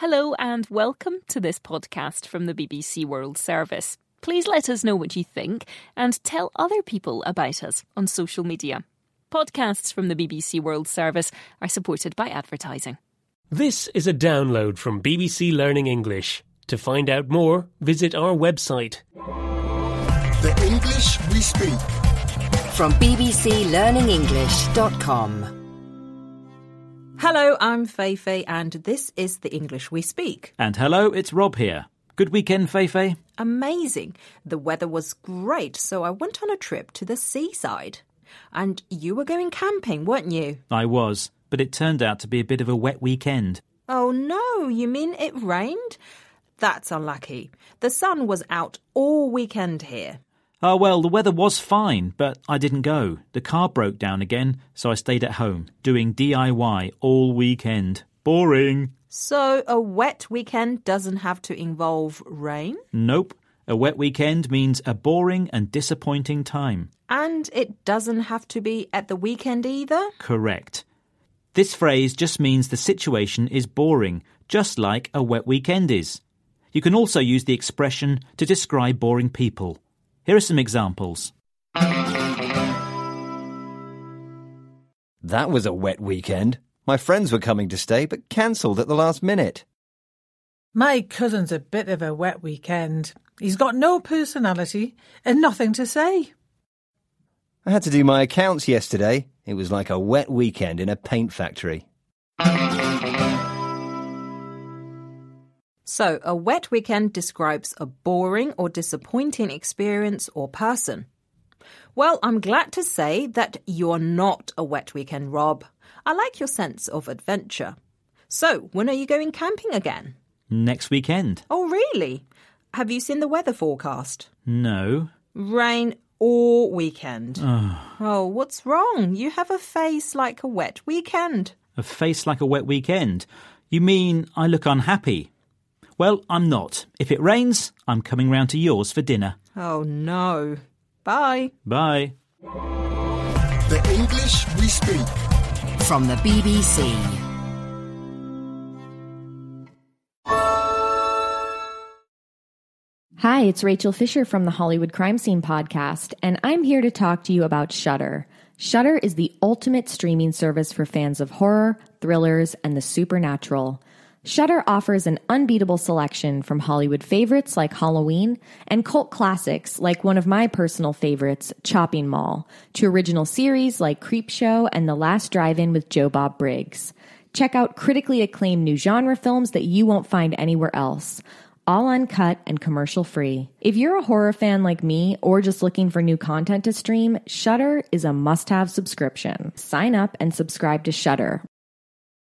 Hello and welcome to this podcast from the BBC World Service. Please let us know what you think and tell other people about us on social media. Podcasts from the BBC World Service are supported by advertising. This is a download from BBC Learning English. To find out more, visit our website. The English we speak. From bbclearningenglish.com. Hello, I'm Feifei, and this is the English we speak. And hello, it's Rob here. Good weekend, Feifei? Amazing. The weather was great, so I went on a trip to the seaside. And you were going camping, weren't you? I was, but it turned out to be a bit of a wet weekend. Oh no, you mean it rained? That's unlucky. The sun was out all weekend here. Oh, well, the weather was fine, but I didn't go. The car broke down again, so I stayed at home, doing DIY all weekend. Boring. So, a wet weekend doesn't have to involve rain? Nope. A wet weekend means a boring and disappointing time. And it doesn't have to be at the weekend either? Correct. This phrase just means the situation is boring, just like a wet weekend is. You can also use the expression to describe boring people. Here are some examples. That was a wet weekend. My friends were coming to stay, but cancelled at the last minute. My cousin's a bit of a wet weekend. He's got no personality and nothing to say. I had to do my accounts yesterday. It was like a wet weekend in a paint factory. So, a wet weekend describes a boring or disappointing experience or person. Well, I'm glad to say that you're not a wet weekend, Rob. I like your sense of adventure. So, when are you going camping again? Next weekend. Oh, really? Have you seen the weather forecast? No. Rain all weekend. oh, what's wrong? You have a face like a wet weekend. A face like a wet weekend. You mean I look unhappy? Well, I'm not. If it rains, I'm coming round to yours for dinner. Oh, no. Bye. Bye. The English we speak. From the BBC. Hi, it's Rachel Fisher from the Hollywood Crime Scene podcast, and I'm here to talk to you about Shudder. Shudder is the ultimate streaming service for fans of horror, thrillers, and the supernatural. Shudder offers an unbeatable selection from Hollywood favorites like Halloween and cult classics like one of my personal favorites, Chopping Mall, to original series like Creepshow and The Last Drive-In with Joe Bob Briggs. Check out critically acclaimed new genre films that you won't find anywhere else all uncut and commercial free. If you're a horror fan like me or just looking for new content to stream, Shudder is a must-have subscription. Sign up and subscribe to Shudder